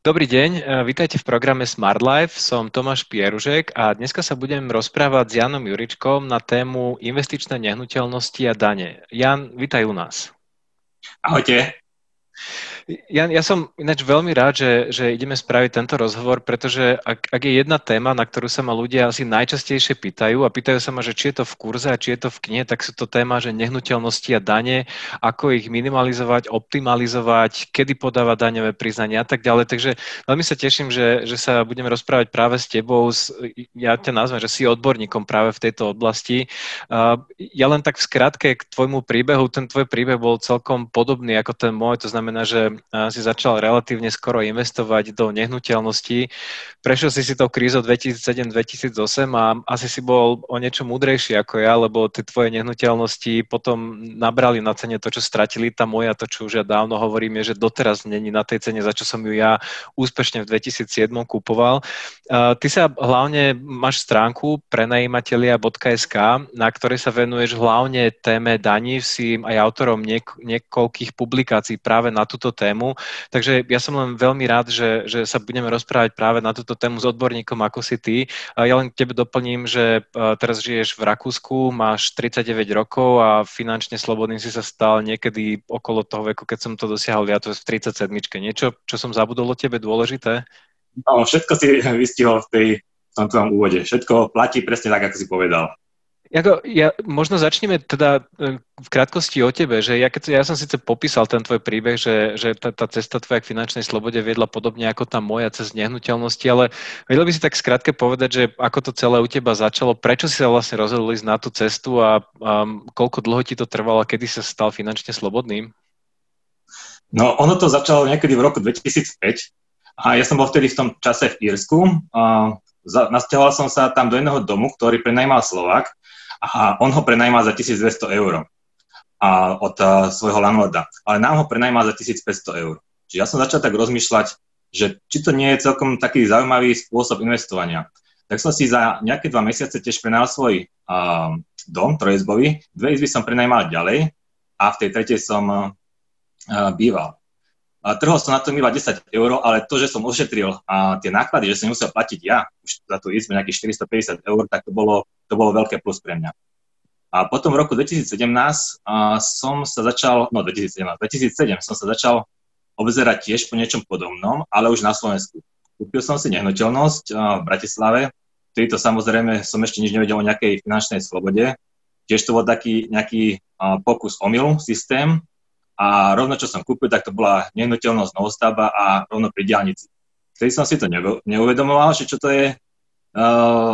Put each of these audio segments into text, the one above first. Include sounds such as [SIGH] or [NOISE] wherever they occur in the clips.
Dobrý deň, e, vítajte v programe Smart Life. Som Tomáš Pieružek a dneska sa budem rozprávať s Janom Juričkom na tému investičné nehnuteľnosti a dane. Jan, vítaj u nás. Ahojte. Ja, ja som ináč veľmi rád, že, že ideme spraviť tento rozhovor, pretože ak, ak je jedna téma, na ktorú sa ma ľudia asi najčastejšie pýtajú a pýtajú sa ma, že či je to v kurze a či je to v knihe, tak sú to téma, že nehnuteľnosti a dane, ako ich minimalizovať, optimalizovať, kedy podávať daňové priznania a tak ďalej. Takže veľmi sa teším, že, že sa budeme rozprávať práve s tebou. Ja ťa nazvem, že si odborníkom práve v tejto oblasti. Ja len tak v skratke k tvojmu príbehu. Ten tvoj príbeh bol celkom podobný ako ten môj. To znamená, že si začal relatívne skoro investovať do nehnuteľností. Prešiel si si tou krízou 2007-2008 a asi si bol o niečo múdrejší ako ja, lebo tie tvoje nehnuteľnosti potom nabrali na cene to, čo stratili. Tá moja, to, čo už ja dávno hovorím, je, že doteraz není na tej cene, za čo som ju ja úspešne v 2007 kupoval. Ty sa hlavne máš stránku prenajímatelia.sk, na ktorej sa venuješ hlavne téme daní, si aj autorom niek- niekoľkých publikácií práve na túto tému. Takže ja som len veľmi rád, že, že sa budeme rozprávať práve na túto tému s odborníkom ako si ty. Ja len tebe doplním, že teraz žiješ v Rakúsku, máš 39 rokov a finančne slobodný si sa stal niekedy okolo toho veku, keď som to dosiahol ja, to v 37. Niečo, čo som zabudol o tebe dôležité? No, všetko si [LAUGHS] vystihol v tej v tomto úvode. Všetko platí presne tak, ako si povedal. Jako, ja, možno začneme teda e, v krátkosti o tebe, že ja, keď, ja som síce popísal ten tvoj príbeh, že, že tá, tá cesta tvoja k finančnej slobode viedla podobne ako tá moja cez nehnuteľnosti, ale vedel by si tak skrátke povedať, že ako to celé u teba začalo, prečo si sa vlastne rozhodol ísť na tú cestu a, a koľko dlho ti to trvalo a kedy sa stal finančne slobodným? No, ono to začalo niekedy v roku 2005 a ja som bol vtedy v tom čase v Írsku. A nasťahoval som sa tam do jedného domu, ktorý prenajímal Slovak a on ho prenajíma za 1200 eur od uh, svojho landlorda, ale nám ho prenajíma za 1500 eur. Čiže ja som začal tak rozmýšľať, že či to nie je celkom taký zaujímavý spôsob investovania. Tak som si za nejaké dva mesiace tiež prenajal svoj uh, dom trojizbový, dve izby som prenajímal ďalej a v tej tretej som uh, býval. A trhol som na to iba 10 eur, ale to, že som ošetril a tie náklady, že som musel platiť ja už za tú izbu nejakých 450 eur, tak to bolo, to bolo veľké plus pre mňa. A potom v roku 2017 a, som sa začal, no 2017, 2007 som sa začal obzerať tiež po niečom podobnom, ale už na Slovensku. Kúpil som si nehnuteľnosť v Bratislave, vtedy to samozrejme som ešte nič nevedel o nejakej finančnej slobode. Tiež to bol taký nejaký pokus omyl systém, a rovno, čo som kúpil, tak to bola nehnuteľnosť novostavba a rovno pri diálnici. Vtedy som si to neuvedomoval, že čo to je,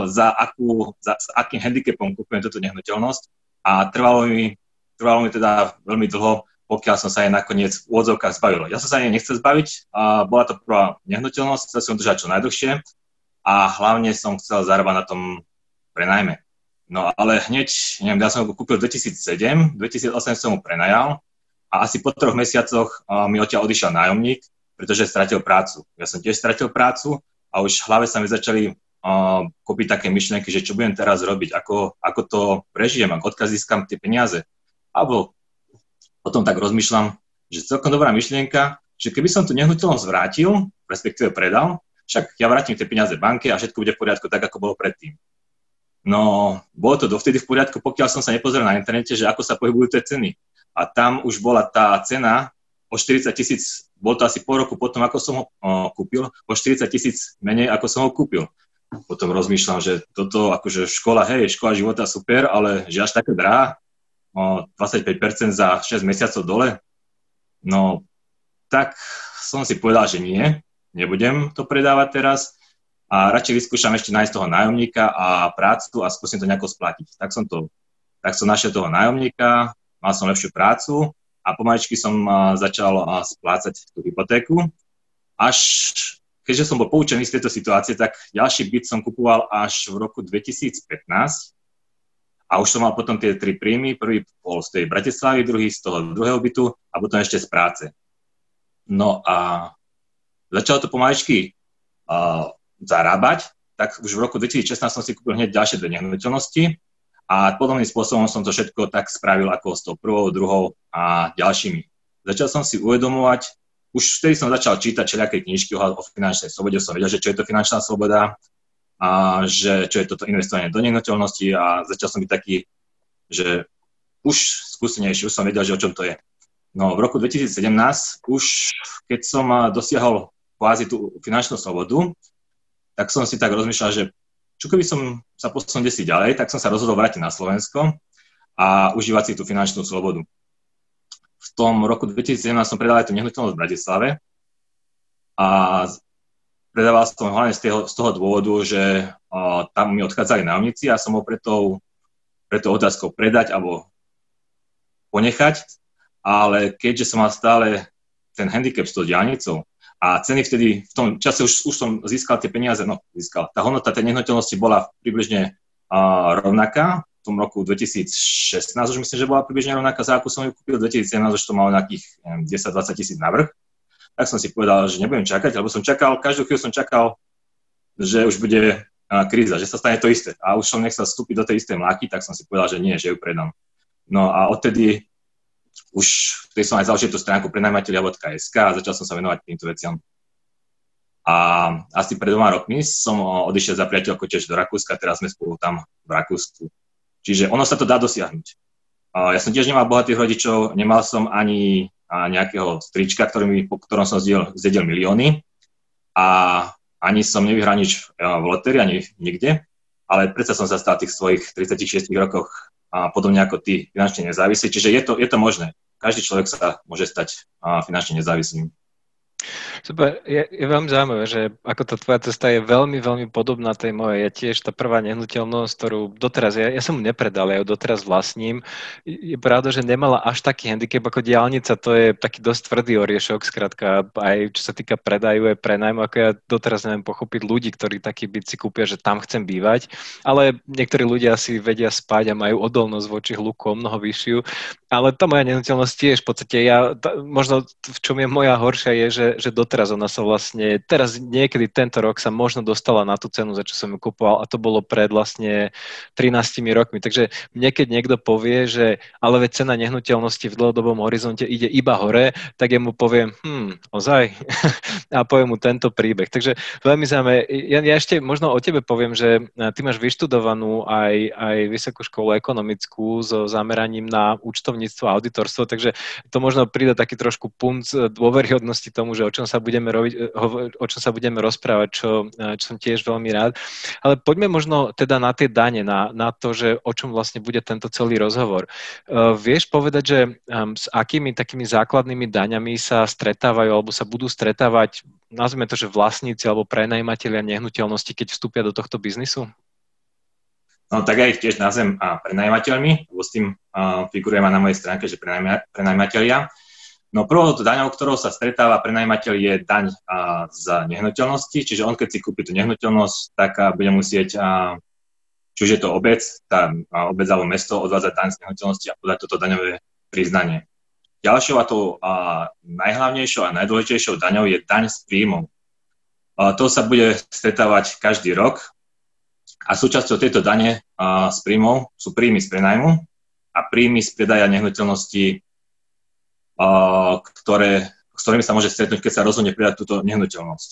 za, akú, za, s akým handicapom kúpujem túto nehnuteľnosť a trvalo mi, trvalo mi teda veľmi dlho, pokiaľ som sa jej nakoniec v úvodzovkách zbavil. Ja som sa jej nechcel zbaviť, a bola to prvá nehnuteľnosť, chcel som držať čo najdlhšie a hlavne som chcel zarábať na tom prenajme. No ale hneď, neviem, ja som ho kúpil v 2007, 2008 som ho prenajal a asi po troch mesiacoch mi odtiaľ odišiel nájomník, pretože stratil prácu. Ja som tiež stratil prácu a už v hlave sa mi začali kopiť také myšlienky, že čo budem teraz robiť, ako, ako to prežijem, ako odkiaľ získam tie peniaze. Alebo potom tak rozmýšľam, že celkom dobrá myšlienka, že keby som tu nehnuteľnosť vrátil, respektíve predal, však ja vrátim tie peniaze banke a všetko bude v poriadku tak, ako bolo predtým. No, bolo to dovtedy v poriadku, pokiaľ som sa nepozeral na internete, že ako sa pohybujú tie ceny a tam už bola tá cena o 40 tisíc, bol to asi po roku potom, ako som ho o, kúpil, o 40 tisíc menej, ako som ho kúpil. Potom rozmýšľam, že toto, akože škola, hej, škola života super, ale že až také drahá, 25% za 6 mesiacov dole, no tak som si povedal, že nie, nebudem to predávať teraz a radšej vyskúšam ešte nájsť toho nájomníka a prácu a skúsim to nejako splatiť. Tak som to, tak som našiel toho nájomníka, mal som lepšiu prácu a pomaličky som začal splácať tú hypotéku. Až keďže som bol poučený z tejto situácie, tak ďalší byt som kupoval až v roku 2015 a už som mal potom tie tri príjmy. Prvý bol z tej Bratislavy, druhý z toho druhého bytu a potom ešte z práce. No a začalo to pomaličky uh, zarábať, tak už v roku 2016 som si kúpil hneď ďalšie dve nehnuteľnosti a podobným spôsobom som to všetko tak spravil ako s tou prvou, druhou a ďalšími. Začal som si uvedomovať už vtedy som začal čítať všelijaké knižky o, finančnej slobode, som vedel, že čo je to finančná sloboda a že čo je toto investovanie do nehnuteľnosti a začal som byť taký, že už skúsenejší, už som vedel, že o čom to je. No v roku 2017 už keď som dosiahol kvázi tú finančnú slobodu, tak som si tak rozmýšľal, že čo keby som sa posunul si ďalej, tak som sa rozhodol vrátiť na Slovensko a užívať si tú finančnú slobodu. V tom roku 2017 som predal aj tú nehnuteľnosť v Bratislave. A predával som hlavne z toho, z toho dôvodu, že uh, tam mi odchádzali nájomníci a som ho preto, preto otázkou predať alebo ponechať, ale keďže som mal stále ten handicap s tou diálnicou, a ceny vtedy, v tom čase už, už som získal tie peniaze, no získal, tá hodnota tej nehnuteľnosti bola približne uh, rovnaká, tom roku 2016 už myslím, že bola približne rovnaká, za akú som ju kúpil, 2017 už to malo nejakých 10-20 tisíc navrh, tak som si povedal, že nebudem čakať, lebo som čakal, každú chvíľu som čakal, že už bude kríza, že sa stane to isté. A už som nechcel vstúpiť do tej istej mláky, tak som si povedal, že nie, že ju predám. No a odtedy už vtedy som aj založil tú stránku prenajmateľia.sk a začal som sa venovať týmto veciam. A asi pred dvoma rokmi som odišiel za priateľkou tiež do Rakúska, teraz sme spolu tam v Rakúsku. Čiže ono sa to dá dosiahnuť. Ja som tiež nemal bohatých rodičov, nemal som ani nejakého strička, ktorý po ktorom som zdedil, zdedil milióny a ani som nevyhral nič v lotérii, ani nikde, ale predsa som sa stal tých svojich 36 rokoch a podobne ako ty finančne nezávislí. Čiže je to, je to možné. Každý človek sa môže stať finančne nezávislým. Super, je, je veľmi zaujímavé, že ako tá tvoja cesta je veľmi, veľmi podobná tej mojej. Ja tiež tá prvá nehnuteľnosť, ktorú doteraz, ja, ja som mu nepredal, ja ju doteraz vlastním. Je pravda, že nemala až taký handicap ako diálnica, to je taký dosť tvrdý oriešok, skrátka aj čo sa týka predaju, aj prenajmu, ako ja doteraz neviem pochopiť ľudí, ktorí taký byt si kúpia, že tam chcem bývať, ale niektorí ľudia si vedia spať a majú odolnosť voči hluku o mnoho vyššiu, ale tá moja nehnuteľnosť tiež v podstate, ja, tá, možno v čom je moja horšia je, že, že doteraz ona sa vlastne, teraz niekedy tento rok sa možno dostala na tú cenu, za čo som ju kupoval a to bolo pred vlastne 13 rokmi. Takže mne keď niekto povie, že ale veď cena nehnuteľnosti v dlhodobom horizonte ide iba hore, tak ja mu poviem, hm, ozaj, [LAUGHS] a poviem mu tento príbeh. Takže veľmi zaujímavé. Ja, ja ešte možno o tebe poviem, že ty máš vyštudovanú aj, aj vysokú školu ekonomickú so zameraním na účtovníctvo a auditorstvo, takže to možno príde taký trošku punc dôveryhodnosti tomu, že o čom sa budeme robiť, e, o čom sa budeme rozprávať, čo, e, čo som tiež veľmi rád. Ale poďme možno teda na tie dane, na, na to, že o čom vlastne bude tento celý rozhovor. Uh, vieš povedať, že s akými takými základnými daňami sa stretávajú alebo sa budú stretávať, nazvime to, že vlastníci alebo prenajímatelia nehnuteľnosti, keď vstúpia do tohto biznisu? No tak ja ich tiež nazvem prenajímateľmi, lebo s tým uh, figurujem aj na mojej stránke, že prenajímatelia. No prvou daňou, ktorou sa stretáva prenajímateľ je daň a, za nehnuteľnosti, čiže on keď si kúpi tú nehnuteľnosť, tak a, bude musieť, a, či už je to obec, tá a, obec alebo mesto odvádzať daň z nehnuteľnosti a podať toto daňové priznanie. Ďalšou a tou a, najhlavnejšou a najdôležitejšou daňou je daň z príjmov. A, to sa bude stretávať každý rok a súčasťou tejto dane a, z príjmov sú príjmy z prenajmu a príjmy z predaja nehnuteľnosti ktoré, s ktorými sa môže stretnúť, keď sa rozhodne predať túto nehnuteľnosť.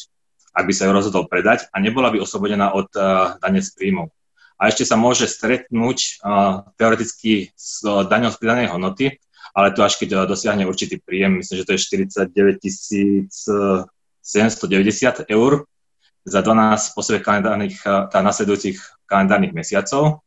Ak by sa ju rozhodol predať a nebola by oslobodená od dane z príjmov. A ešte sa môže stretnúť teoreticky s daňou z pridanej hodnoty, ale to až keď dosiahne určitý príjem, myslím, že to je 49 790 eur za 12 po sebe kalendárnych, tá nasledujúcich kalendárnych mesiacov.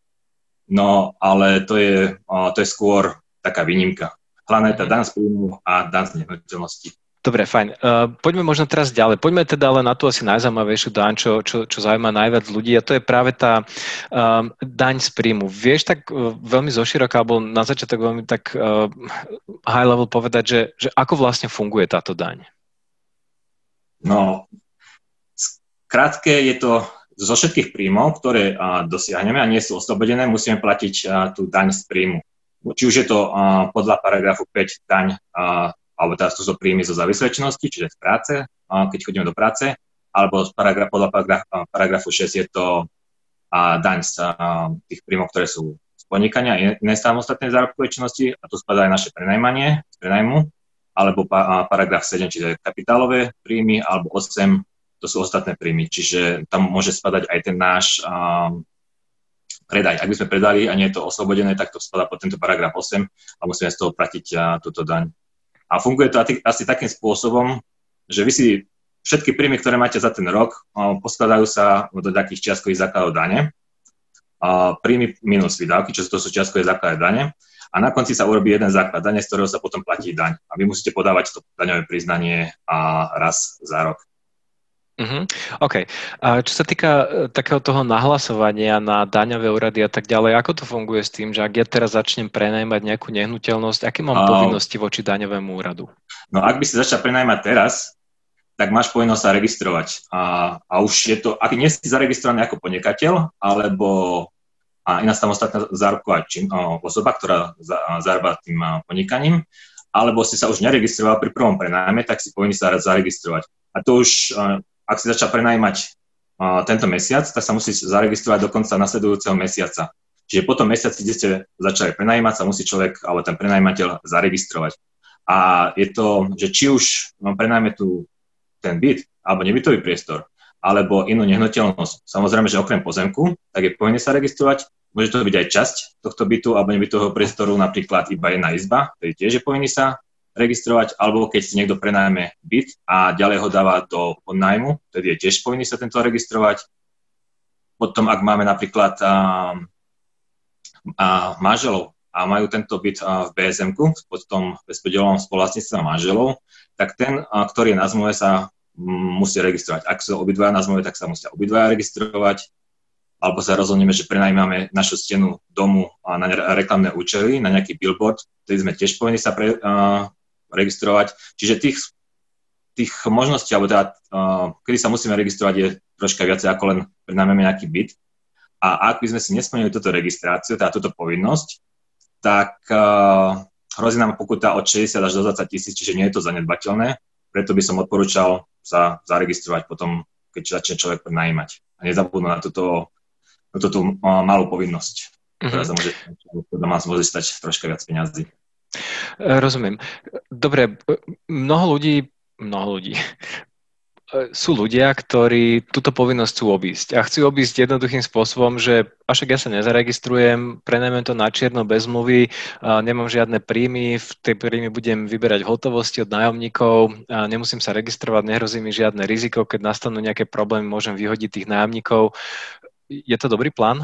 No, ale to je, to je skôr taká výnimka. Hlavne tá dan z príjmu a dan z nehnuteľnosti. Dobre, fajn. Uh, poďme možno teraz ďalej. Poďme teda ale na tú asi najzaujímavejšiu daň, čo, čo, čo zaujíma najviac ľudí a to je práve tá um, daň z príjmu. Vieš tak uh, veľmi zoširoka, alebo na začiatok veľmi tak uh, high level povedať, že, že ako vlastne funguje táto daň? No, krátke je to zo všetkých príjmov, ktoré uh, dosiahneme a nie sú oslobodené, musíme platiť uh, tú daň z príjmu či už je to podľa paragrafu 5 daň, alebo teraz to sú príjmy zo zabezpečenosti, čiže z práce, keď chodíme do práce, alebo paragraf, podľa paragraf, paragrafu 6 je to daň z tých príjmov, ktoré sú z podnikania a iné samostatné zárobkové činnosti, a tu spadá aj naše prenajmanie z prenajmu, alebo paragraf 7, čiže kapitálové príjmy, alebo 8, to sú ostatné príjmy. Čiže tam môže spadať aj ten náš predaj. Ak by sme predali a nie je to oslobodené, tak to spadá pod tento paragraf 8 a musíme z toho platiť túto daň. A funguje to asi takým spôsobom, že vy si všetky príjmy, ktoré máte za ten rok, poskladajú sa do takých čiastkových základov dane. Príjmy minus výdavky, čo to sú čiastkové základy dane a na konci sa urobí jeden základ dane, z ktorého sa potom platí daň. A vy musíte podávať to daňové priznanie raz za rok. Uh-huh. OK. A čo sa týka e, takého toho nahlasovania na daňové úrady a tak ďalej, ako to funguje s tým, že ak ja teraz začnem prenajmať nejakú nehnuteľnosť, aké mám uh, povinnosti voči daňovému úradu? No ak by si začal prenajmať teraz, tak máš povinnosť sa registrovať. A, a už je to, ak nie si zaregistrovaný ako podnikateľ, alebo a iná samostatná zárobková čin, osoba, ktorá zarába tým podnikaním, alebo si sa už neregistroval pri prvom prenájme, tak si povinný sa zaregistrovať. A to už, ak si začal prenajímať tento mesiac, tak sa musí zaregistrovať do konca nasledujúceho mesiaca. Čiže po tom mesiaci, kde ste začali prenajímať, sa musí človek alebo ten prenajímateľ zaregistrovať. A je to, že či už prenajme tu ten byt alebo nebytový priestor, alebo inú nehnuteľnosť. Samozrejme, že okrem pozemku, tak je povinný sa registrovať Môže to byť aj časť tohto bytu alebo nebytového priestoru, napríklad iba jedna izba, ktorý tiež je povinný sa registrovať, alebo keď si niekto prenajme byt a ďalej ho dáva do podnajmu, tedy je tiež povinný sa tento registrovať. Potom, ak máme napríklad a, a manželov a majú tento byt v bsm pod tom bezpodielovom spoluvlastníctve manželov, tak ten, ktorý je na zmluve, sa musí registrovať. Ak sú obidvaja na zmluve, tak sa musia obidvaja registrovať alebo sa rozhodneme, že prenajmáme našu stenu domu na reklamné účely, na nejaký billboard, ktorý sme tiež povinni sa pre, uh, registrovať. Čiže tých, tých možností, alebo teda, uh, kedy sa musíme registrovať, je troška viacej ako len prenajmeme nejaký byt. A ak by sme si nesplnili túto registráciu, teda túto povinnosť, tak uh, hrozí nám pokuta od 60 až do 20 tisíc, čiže nie je to zanedbateľné. Preto by som odporúčal sa zaregistrovať potom, keď začne človek prenajímať. A nezabudnúť na túto túto malú povinnosť, ktorá mm-hmm. sa môže, doma môže stať troška viac peňazí. Rozumiem. Dobre, mnoho ľudí, mnoho ľudí, sú ľudia, ktorí túto povinnosť chcú obísť. A chcú obísť jednoduchým spôsobom, že až ja sa nezaregistrujem, prenajmem to na čierno bez mluvy, nemám žiadne príjmy, v tej príjmy budem vyberať hotovosti od nájomníkov, nemusím sa registrovať, nehrozí mi žiadne riziko, keď nastanú nejaké problémy, môžem vyhodiť tých nájomníkov. Je to dobrý plán?